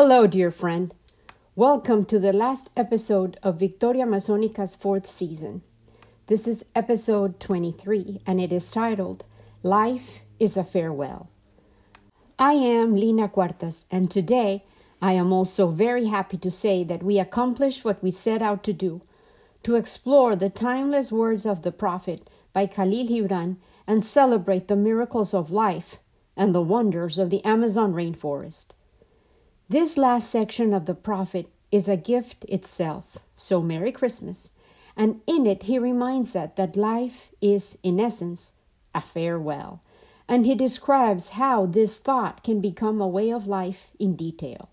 Hello, dear friend. Welcome to the last episode of Victoria Amazonica's fourth season. This is episode 23, and it is titled Life is a Farewell. I am Lina Cuartas, and today I am also very happy to say that we accomplished what we set out to do to explore the timeless words of the prophet by Khalil Gibran and celebrate the miracles of life and the wonders of the Amazon rainforest. This last section of the prophet is a gift itself, so Merry Christmas. And in it, he reminds us that life is, in essence, a farewell. And he describes how this thought can become a way of life in detail.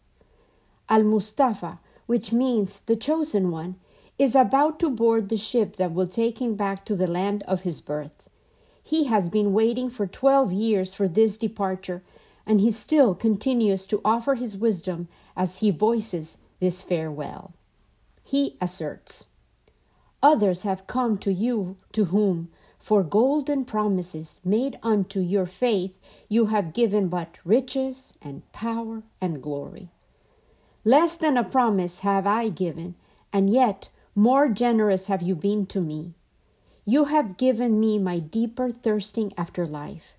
Al Mustafa, which means the chosen one, is about to board the ship that will take him back to the land of his birth. He has been waiting for 12 years for this departure, and he still continues to offer his wisdom as he voices this farewell. He asserts, Others have come to you to whom, for golden promises made unto your faith, you have given but riches and power and glory. Less than a promise have I given, and yet more generous have you been to me. You have given me my deeper thirsting after life.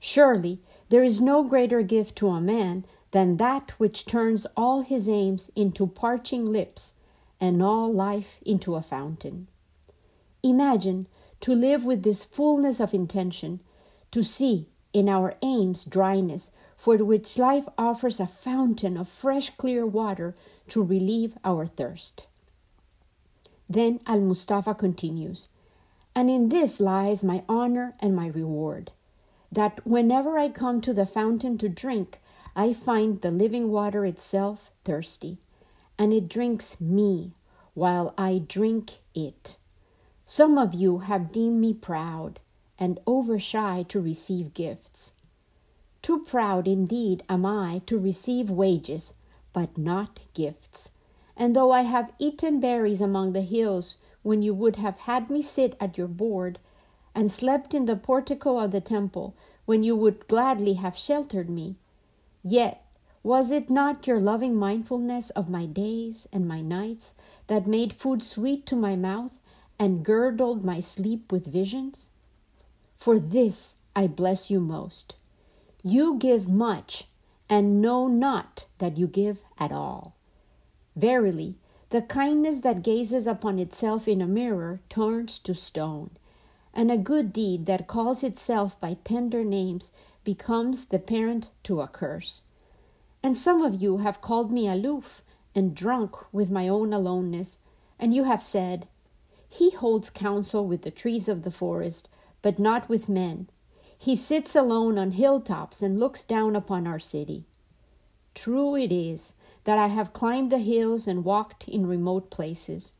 Surely there is no greater gift to a man than that which turns all his aims into parching lips and all life into a fountain. Imagine to live with this fullness of intention, to see in our aims dryness, for which life offers a fountain of fresh, clear water to relieve our thirst. Then Al Mustafa continues, and in this lies my honor and my reward, that whenever I come to the fountain to drink, I find the living water itself thirsty, and it drinks me while I drink it. Some of you have deemed me proud and over shy to receive gifts. Too proud indeed am I to receive wages, but not gifts and though I have eaten berries among the hills when you would have had me sit at your board, and slept in the portico of the temple when you would gladly have sheltered me, yet was it not your loving mindfulness of my days and my nights that made food sweet to my mouth and girdled my sleep with visions? For this I bless you most. You give much and know not that you give at all. Verily, the kindness that gazes upon itself in a mirror turns to stone, and a good deed that calls itself by tender names becomes the parent to a curse. And some of you have called me aloof and drunk with my own aloneness, and you have said, He holds counsel with the trees of the forest, but not with men. He sits alone on hilltops and looks down upon our city. True it is that I have climbed the hills and walked in remote places.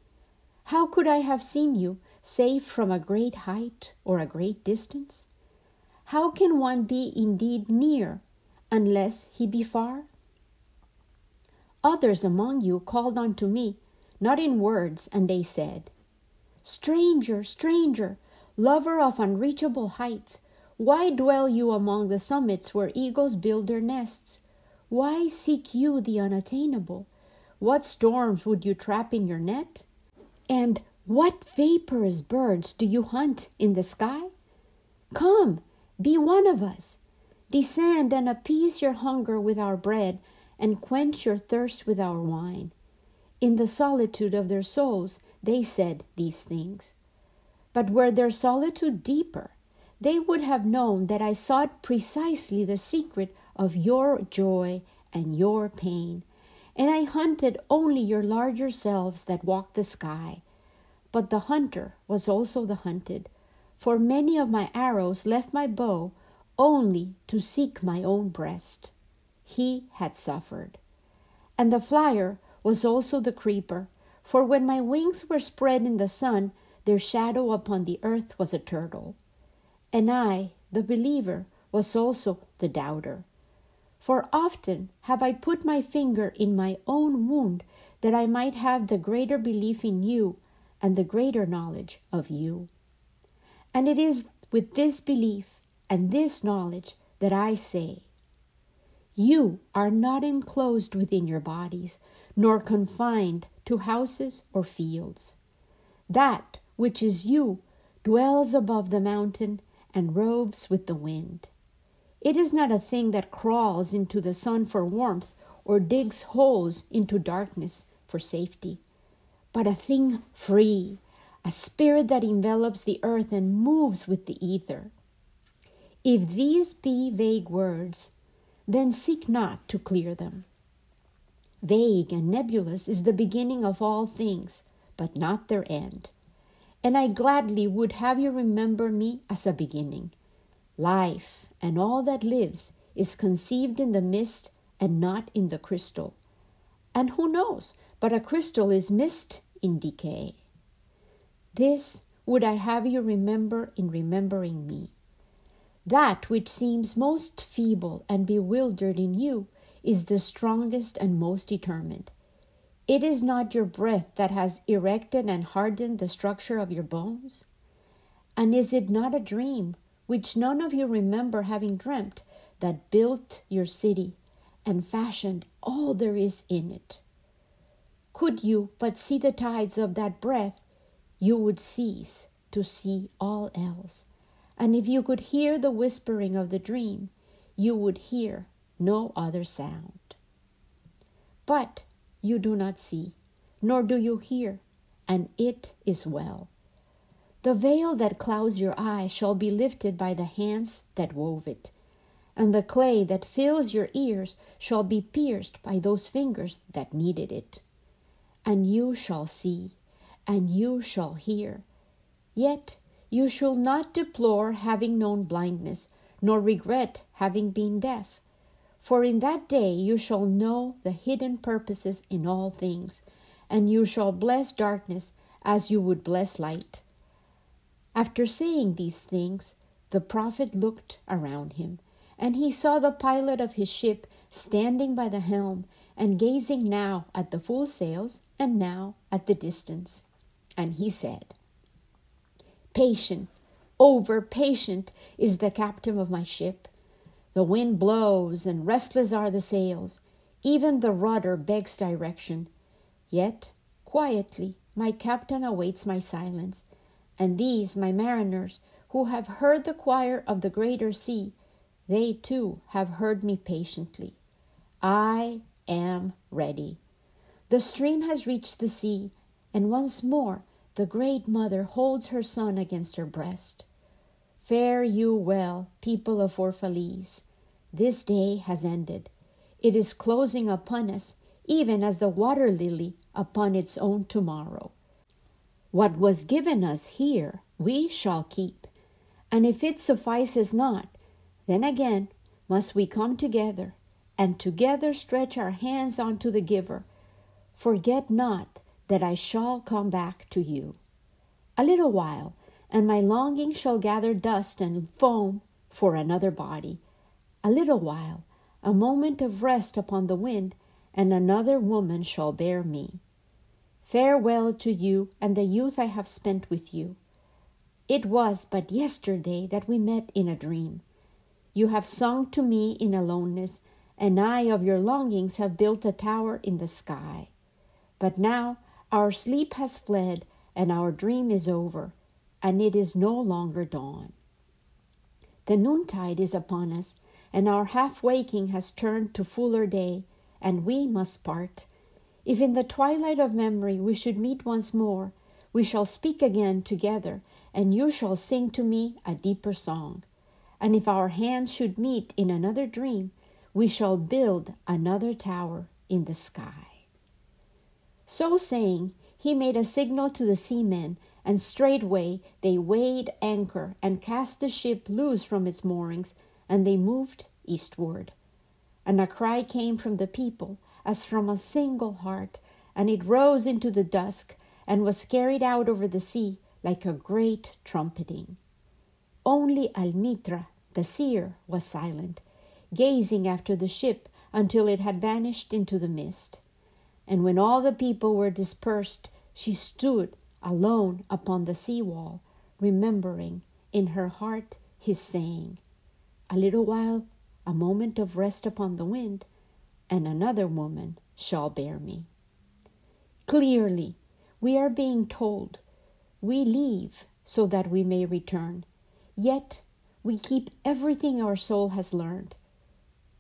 How could I have seen you save from a great height or a great distance? How can one be indeed near unless he be far? Others among you called unto me, not in words, and they said, Stranger, stranger, lover of unreachable heights, why dwell you among the summits where eagles build their nests? Why seek you the unattainable? What storms would you trap in your net? And what vaporous birds do you hunt in the sky? Come, be one of us. Descend and appease your hunger with our bread, and quench your thirst with our wine. In the solitude of their souls, they said these things. But were their solitude deeper, they would have known that I sought precisely the secret of your joy and your pain, and I hunted only your larger selves that walk the sky. But the hunter was also the hunted, for many of my arrows left my bow only to seek my own breast. He had suffered. And the flyer was also the creeper, for when my wings were spread in the sun, their shadow upon the earth was a turtle. And I, the believer, was also the doubter. For often have I put my finger in my own wound that I might have the greater belief in you and the greater knowledge of you. And it is with this belief and this knowledge that I say, You are not enclosed within your bodies, nor confined to houses or fields. That which is you dwells above the mountain and roves with the wind. It is not a thing that crawls into the sun for warmth or digs holes into darkness for safety, but a thing free, a spirit that envelops the earth and moves with the ether. If these be vague words, then seek not to clear them. Vague and nebulous is the beginning of all things, but not their end. And I gladly would have you remember me as a beginning. Life and all that lives is conceived in the mist and not in the crystal. And who knows but a crystal is mist in decay? This would I have you remember in remembering me. That which seems most feeble and bewildered in you is the strongest and most determined. It is not your breath that has erected and hardened the structure of your bones? And is it not a dream, which none of you remember having dreamt, that built your city and fashioned all there is in it? Could you but see the tides of that breath, you would cease to see all else. And if you could hear the whispering of the dream, you would hear no other sound. But you do not see, nor do you hear, and it is well. The veil that clouds your eye shall be lifted by the hands that wove it, and the clay that fills your ears shall be pierced by those fingers that kneaded it. And you shall see, and you shall hear. Yet you shall not deplore having known blindness, nor regret having been deaf for in that day you shall know the hidden purposes in all things, and you shall bless darkness as you would bless light. After saying these things, the prophet looked around him, and he saw the pilot of his ship standing by the helm and gazing now at the full sails and now at the distance. And he said, Patient, over patient is the captain of my ship the wind blows, and restless are the sails. Even the rudder begs direction. Yet, quietly, my captain awaits my silence. And these, my mariners, who have heard the choir of the greater sea, they too have heard me patiently. I am ready. The stream has reached the sea, and once more the great mother holds her son against her breast. Fare you well, people of Orphalese. This day has ended. It is closing upon us, even as the water lily upon its own tomorrow. What was given us here we shall keep, and if it suffices not, then again must we come together, and together stretch our hands unto the giver. Forget not that I shall come back to you. A little while, and my longing shall gather dust and foam for another body. A little while, a moment of rest upon the wind, and another woman shall bear me. Farewell to you and the youth I have spent with you. It was but yesterday that we met in a dream. You have sung to me in aloneness, and I of your longings have built a tower in the sky. But now our sleep has fled, and our dream is over and it is no longer dawn. The noontide is upon us, and our half waking has turned to fuller day, and we must part. If in the twilight of memory we should meet once more, we shall speak again together, and you shall sing to me a deeper song. And if our hands should meet in another dream, we shall build another tower in the sky. So saying, he made a signal to the seamen and straightway they weighed anchor and cast the ship loose from its moorings, and they moved eastward. And a cry came from the people, as from a single heart, and it rose into the dusk, and was carried out over the sea like a great trumpeting. Only Almitra, the seer, was silent, gazing after the ship until it had vanished into the mist. And when all the people were dispersed, she stood alone upon the sea wall, remembering in her heart his saying, A little while, a moment of rest upon the wind, and another woman shall bear me. Clearly, we are being told we leave so that we may return, yet we keep everything our soul has learned.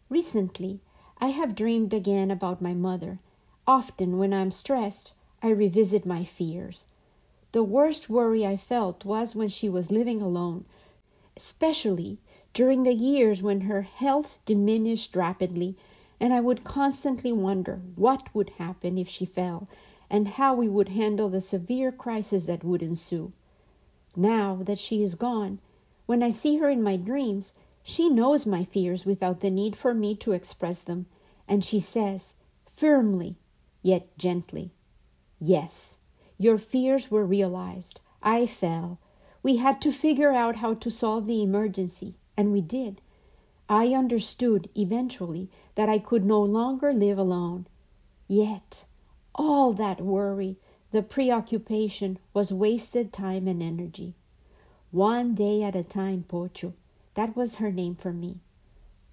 Recently, I have dreamed again about my mother. Often, when I'm stressed, I revisit my fears. The worst worry I felt was when she was living alone, especially during the years when her health diminished rapidly, and I would constantly wonder what would happen if she fell and how we would handle the severe crisis that would ensue. Now that she is gone, when I see her in my dreams, she knows my fears without the need for me to express them, and she says, firmly, yet gently, Yes, your fears were realized. I fell. We had to figure out how to solve the emergency, and we did. I understood eventually that I could no longer live alone. Yet, all that worry, the preoccupation, was wasted time and energy. One day at a time, Pocho. That was her name for me.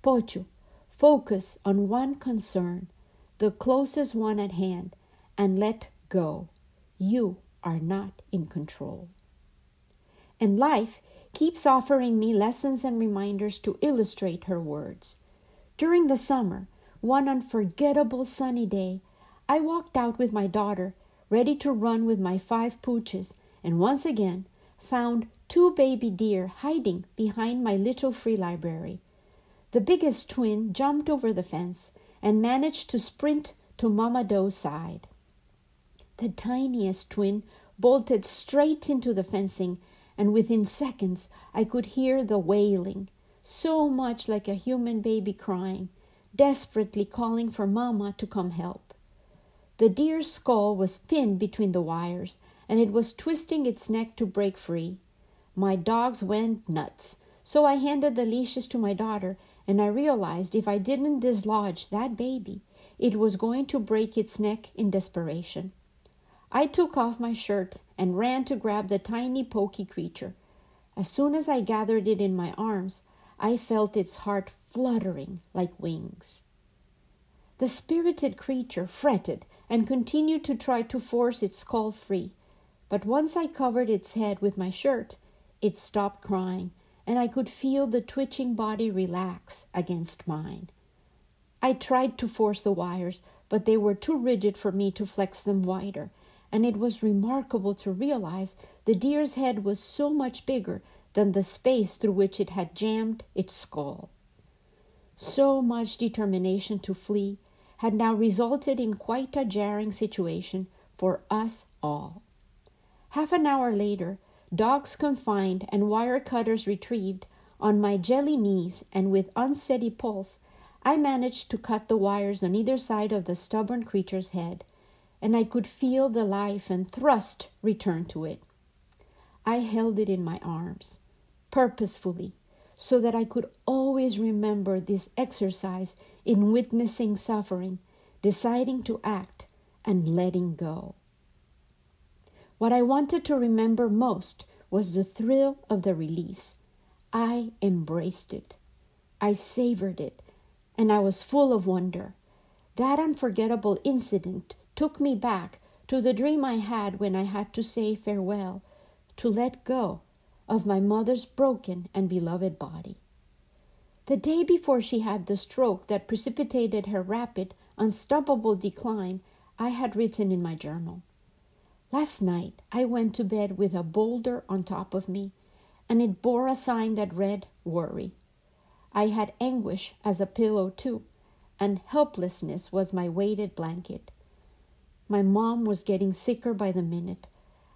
Pocho, focus on one concern, the closest one at hand, and let go. You are not in control. And life keeps offering me lessons and reminders to illustrate her words. During the summer, one unforgettable sunny day, I walked out with my daughter, ready to run with my five pooches, and once again found two baby deer hiding behind my little free library. The biggest twin jumped over the fence and managed to sprint to Mama Doe's side. The tiniest twin bolted straight into the fencing, and within seconds I could hear the wailing, so much like a human baby crying, desperately calling for Mama to come help. The deer's skull was pinned between the wires, and it was twisting its neck to break free. My dogs went nuts, so I handed the leashes to my daughter, and I realized if I didn't dislodge that baby, it was going to break its neck in desperation. I took off my shirt and ran to grab the tiny pokey creature. As soon as I gathered it in my arms, I felt its heart fluttering like wings. The spirited creature fretted and continued to try to force its skull free, but once I covered its head with my shirt, it stopped crying, and I could feel the twitching body relax against mine. I tried to force the wires, but they were too rigid for me to flex them wider, and it was remarkable to realize the deer's head was so much bigger than the space through which it had jammed its skull. So much determination to flee had now resulted in quite a jarring situation for us all. Half an hour later, dogs confined and wire cutters retrieved, on my jelly knees and with unsteady pulse, I managed to cut the wires on either side of the stubborn creature's head, and I could feel the life and thrust return to it. I held it in my arms, purposefully, so that I could always remember this exercise in witnessing suffering, deciding to act, and letting go. What I wanted to remember most was the thrill of the release. I embraced it. I savored it, and I was full of wonder. That unforgettable incident took me back to the dream I had when I had to say farewell, to let go of my mother's broken and beloved body. The day before she had the stroke that precipitated her rapid, unstoppable decline, I had written in my journal Last night I went to bed with a boulder on top of me, and it bore a sign that read Worry. I had anguish as a pillow, too, and helplessness was my weighted blanket. My mom was getting sicker by the minute.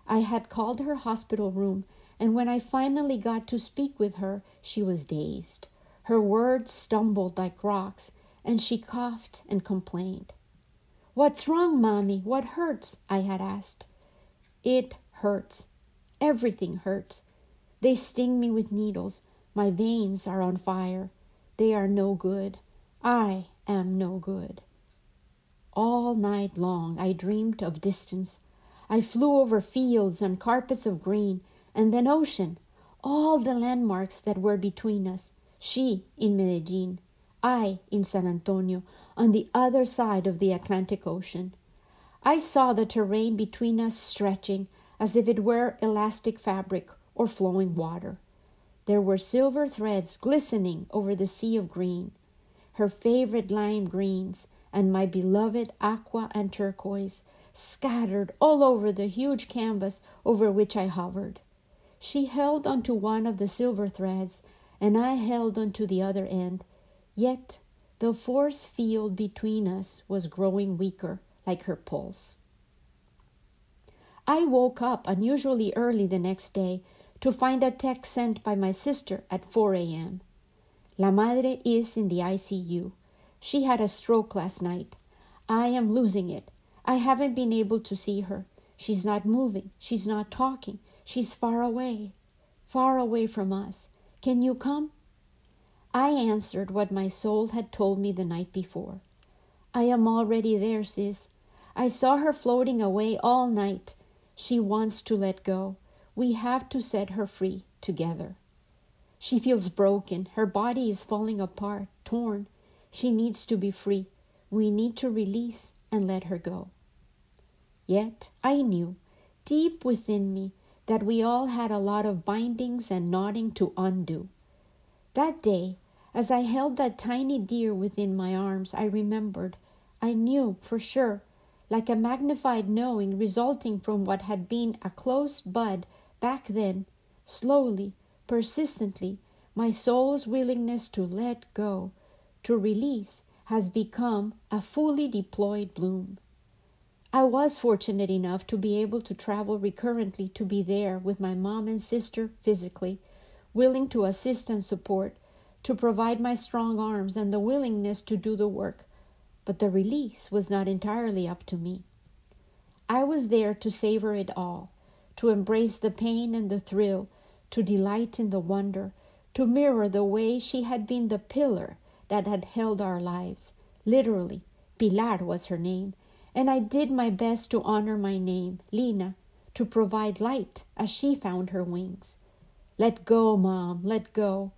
I had called her hospital room, and when I finally got to speak with her, she was dazed. Her words stumbled like rocks, and she coughed and complained. What's wrong, Mommy? What hurts? I had asked. It hurts. Everything hurts. They sting me with needles. My veins are on fire. They are no good. I am no good. All night long I dreamed of distance. I flew over fields and carpets of green, and then ocean, all the landmarks that were between us. She in Medellin, I in San Antonio, on the other side of the Atlantic Ocean. I saw the terrain between us stretching as if it were elastic fabric or flowing water. There were silver threads glistening over the sea of green, her favorite lime greens and my beloved aqua and turquoise scattered all over the huge canvas over which I hovered. She held onto one of the silver threads, and I held onto the other end. Yet the force field between us was growing weaker, like her pulse. I woke up unusually early the next day to find a text sent by my sister at 4 a.m. La Madre is in the ICU. She had a stroke last night. I am losing it. I haven't been able to see her. She's not moving. She's not talking. She's far away, far away from us. Can you come? I answered what my soul had told me the night before. I am already there, sis. I saw her floating away all night. She wants to let go. We have to set her free together. She feels broken. Her body is falling apart, torn. She needs to be free. We need to release and let her go. Yet I knew, deep within me, that we all had a lot of bindings and knotting to undo. That day, as I held that tiny deer within my arms, I remembered, I knew for sure, like a magnified knowing resulting from what had been a close bud back then, slowly, persistently, my soul's willingness to let go, to release, has become a fully deployed bloom. I was fortunate enough to be able to travel recurrently to be there with my mom and sister physically, willing to assist and support, to provide my strong arms and the willingness to do the work. But the release was not entirely up to me. I was there to savor it all, to embrace the pain and the thrill, to delight in the wonder, to mirror the way she had been the pillar that had held our lives. Literally, Pilar was her name and I did my best to honor my name, Lina, to provide light as she found her wings. Let go, Mom, let go.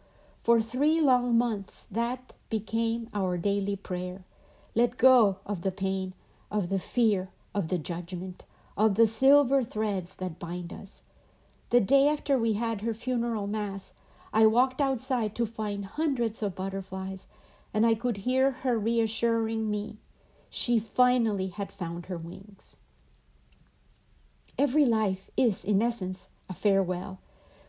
For three long months, that became our daily prayer. Let go of the pain, of the fear, of the judgment, of the silver threads that bind us. The day after we had her funeral mass, I walked outside to find hundreds of butterflies, and I could hear her reassuring me she finally had found her wings. Every life is, in essence, a farewell.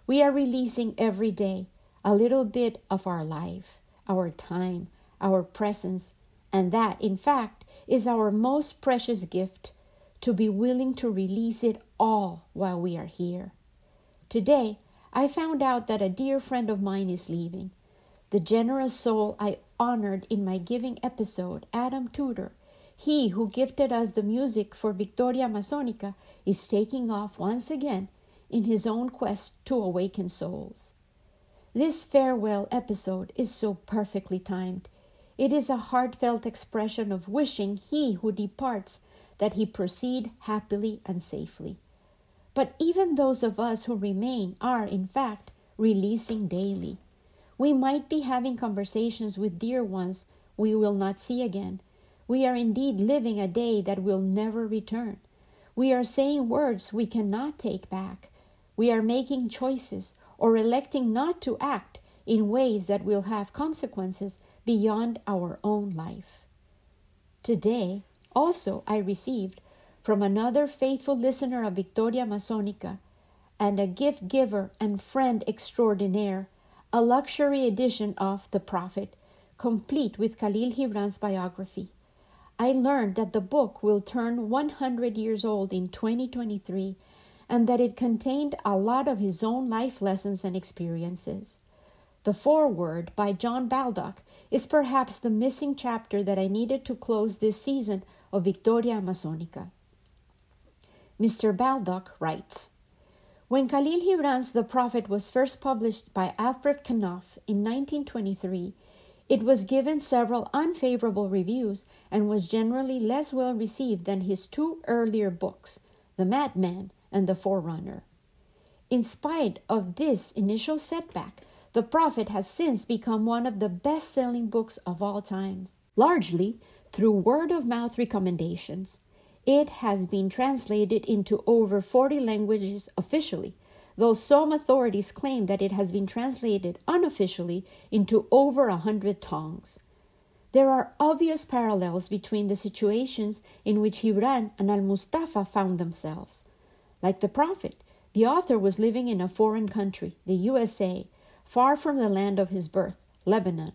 We are releasing every day a little bit of our life, our time, our presence, and that, in fact, is our most precious gift to be willing to release it all while we are here. Today, I found out that a dear friend of mine is leaving. The generous soul I honored in my giving episode, Adam Tudor, he who gifted us the music for Victoria Amazonica is taking off once again in his own quest to awaken souls. This farewell episode is so perfectly timed. It is a heartfelt expression of wishing he who departs that he proceed happily and safely. But even those of us who remain are, in fact, releasing daily. We might be having conversations with dear ones we will not see again, we are indeed living a day that will never return. We are saying words we cannot take back. We are making choices or electing not to act in ways that will have consequences beyond our own life. Today, also, I received from another faithful listener of Victoria Amazonica and a gift giver and friend extraordinaire a luxury edition of The Prophet, complete with Khalil Gibran's biography. I learned that the book will turn 100 years old in 2023 and that it contained a lot of his own life lessons and experiences. The foreword by John Baldock is perhaps the missing chapter that I needed to close this season of Victoria Amazonica. Mr. Baldock writes When Khalil Gibran's The Prophet was first published by Alfred Knopf in 1923, it was given several unfavorable reviews and was generally less well received than his two earlier books, The Madman and The Forerunner. In spite of this initial setback, The Prophet has since become one of the best selling books of all times, largely through word of mouth recommendations. It has been translated into over 40 languages officially, though some authorities claim that it has been translated unofficially into over a hundred tongues. There are obvious parallels between the situations in which Gibran and Al Mustafa found themselves. Like the Prophet, the author was living in a foreign country, the USA, far from the land of his birth, Lebanon.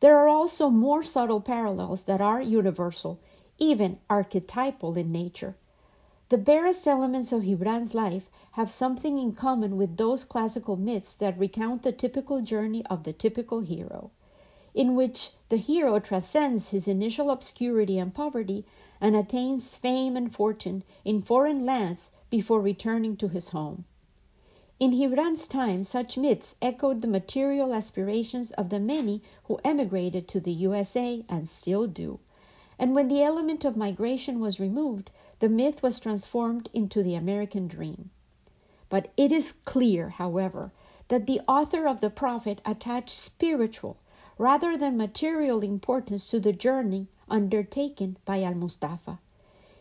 There are also more subtle parallels that are universal, even archetypal in nature. The barest elements of Gibran's life have something in common with those classical myths that recount the typical journey of the typical hero, in which the hero transcends his initial obscurity and poverty and attains fame and fortune in foreign lands before returning to his home. In Gibran's time, such myths echoed the material aspirations of the many who emigrated to the USA and still do. And when the element of migration was removed, the myth was transformed into the American dream. But it is clear, however, that the author of the prophet attached spiritual rather than material importance to the journey undertaken by Al Mustafa.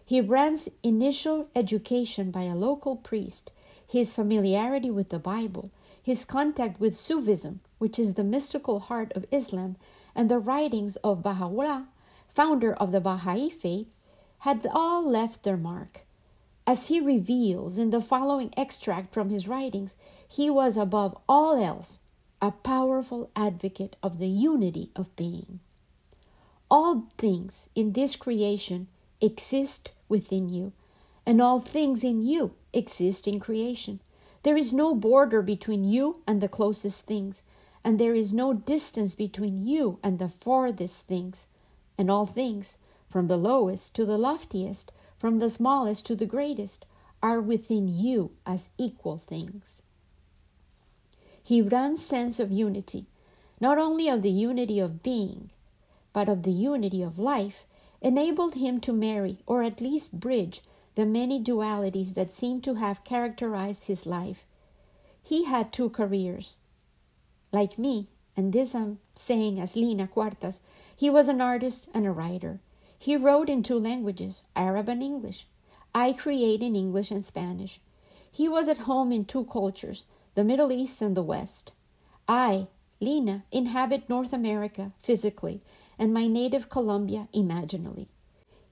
Gibran's initial education by a local priest his familiarity with the Bible, his contact with Sufism, which is the mystical heart of Islam, and the writings of Baha'u'llah, founder of the Baha'i faith, had all left their mark. As he reveals in the following extract from his writings, he was above all else a powerful advocate of the unity of being. All things in this creation exist within you, and all things in you exist in creation. There is no border between you and the closest things, and there is no distance between you and the farthest things. And all things, from the lowest to the loftiest, from the smallest to the greatest, are within you as equal things. Gibran's sense of unity, not only of the unity of being, but of the unity of life, enabled him to marry, or at least bridge, the many dualities that seem to have characterized his life. He had two careers. Like me, and this I'm saying as Lina Cuartas, he was an artist and a writer. He wrote in two languages, Arab and English. I create in English and Spanish. He was at home in two cultures, the Middle East and the West. I, Lina, inhabit North America physically and my native Colombia imaginally.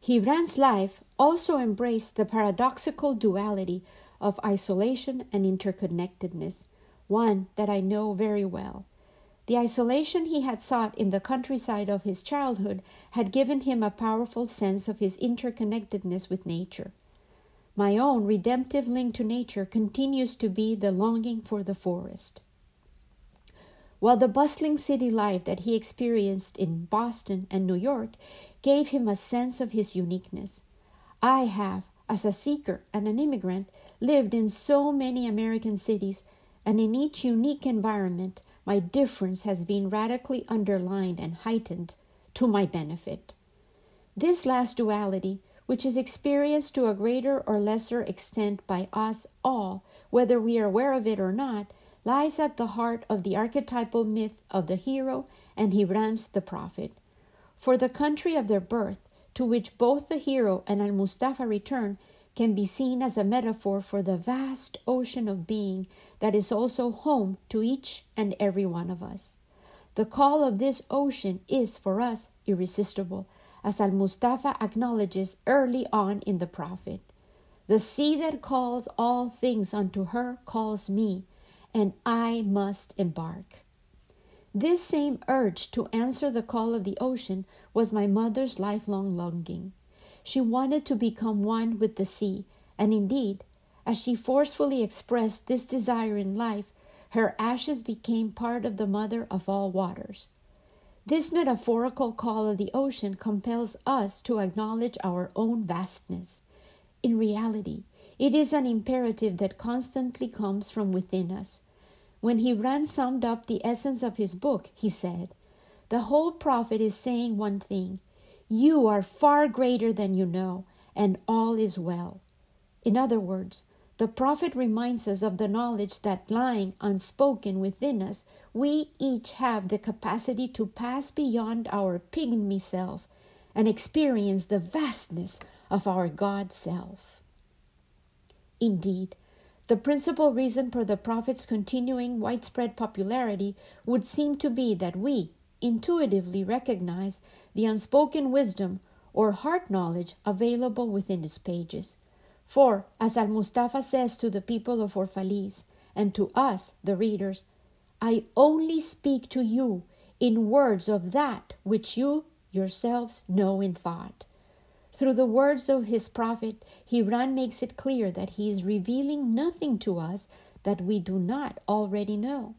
Gibran's life also embraced the paradoxical duality of isolation and interconnectedness, one that I know very well. The isolation he had sought in the countryside of his childhood had given him a powerful sense of his interconnectedness with nature. My own redemptive link to nature continues to be the longing for the forest. While the bustling city life that he experienced in Boston and New York gave him a sense of his uniqueness. I have, as a seeker and an immigrant, lived in so many American cities, and in each unique environment, my difference has been radically underlined and heightened to my benefit. This last duality, which is experienced to a greater or lesser extent by us all, whether we are aware of it or not, lies at the heart of the archetypal myth of the hero and Gibran's the prophet. For the country of their birth, to which both the hero and Al Mustafa return, can be seen as a metaphor for the vast ocean of being that is also home to each and every one of us. The call of this ocean is for us irresistible, as Al Mustafa acknowledges early on in the Prophet. The sea that calls all things unto her calls me, and I must embark. This same urge to answer the call of the ocean was my mother's lifelong longing. She wanted to become one with the sea, and indeed, as she forcefully expressed this desire in life, her ashes became part of the mother of all waters. This metaphorical call of the ocean compels us to acknowledge our own vastness. In reality, it is an imperative that constantly comes from within us. When Gibran summed up the essence of his book, he said, The whole prophet is saying one thing You are far greater than you know, and all is well. In other words, the prophet reminds us of the knowledge that lying unspoken within us, we each have the capacity to pass beyond our pygmy self and experience the vastness of our God self. Indeed, the principal reason for the prophet's continuing widespread popularity would seem to be that we intuitively recognize the unspoken wisdom or heart knowledge available within his pages. For, as Al Mustafa says to the people of Orphalese and to us, the readers, I only speak to you in words of that which you yourselves know in thought. Through the words of his prophet, Gibran makes it clear that he is revealing nothing to us that we do not already know.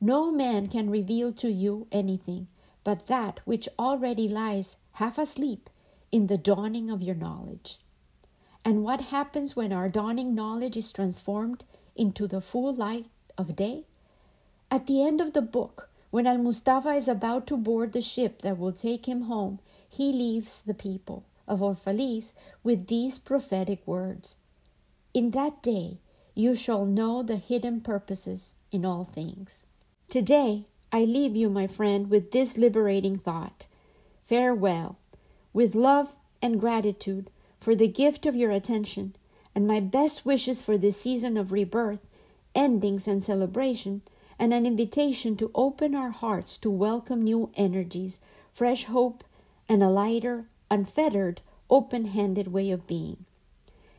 No man can reveal to you anything but that which already lies half asleep in the dawning of your knowledge. And what happens when our dawning knowledge is transformed into the full light of day? At the end of the book, when Al Mustafa is about to board the ship that will take him home, he leaves the people of Orphalese with these prophetic words In that day you shall know the hidden purposes in all things. Today, I leave you, my friend, with this liberating thought. Farewell. With love and gratitude for the gift of your attention, and my best wishes for this season of rebirth, endings, and celebration, and an invitation to open our hearts to welcome new energies, fresh hope, and a lighter, unfettered, open handed way of being.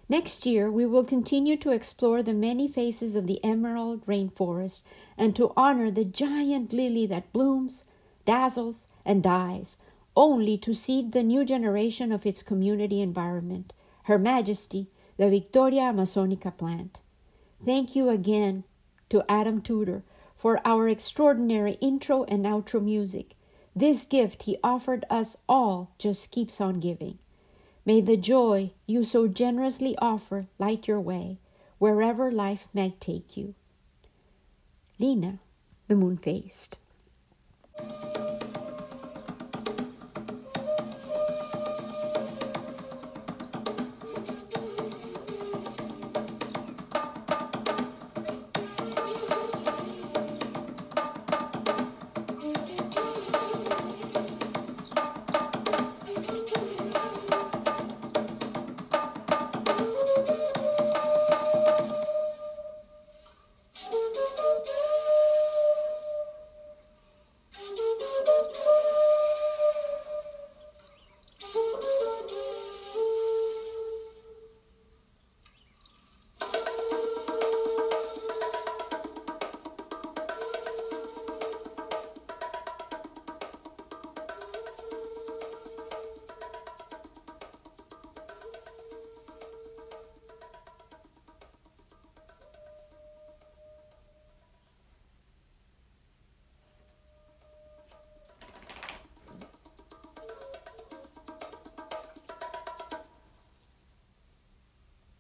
Next year, we will continue to explore the many faces of the emerald rainforest and to honor the giant lily that blooms, dazzles, and dies, only to seed the new generation of its community environment, Her Majesty, the Victoria Amazonica plant. Thank you again to Adam Tudor for our extraordinary intro and outro music. This gift he offered us all just keeps on giving. May the joy you so generously offer light your way, wherever life may take you. Lina, the moon faced.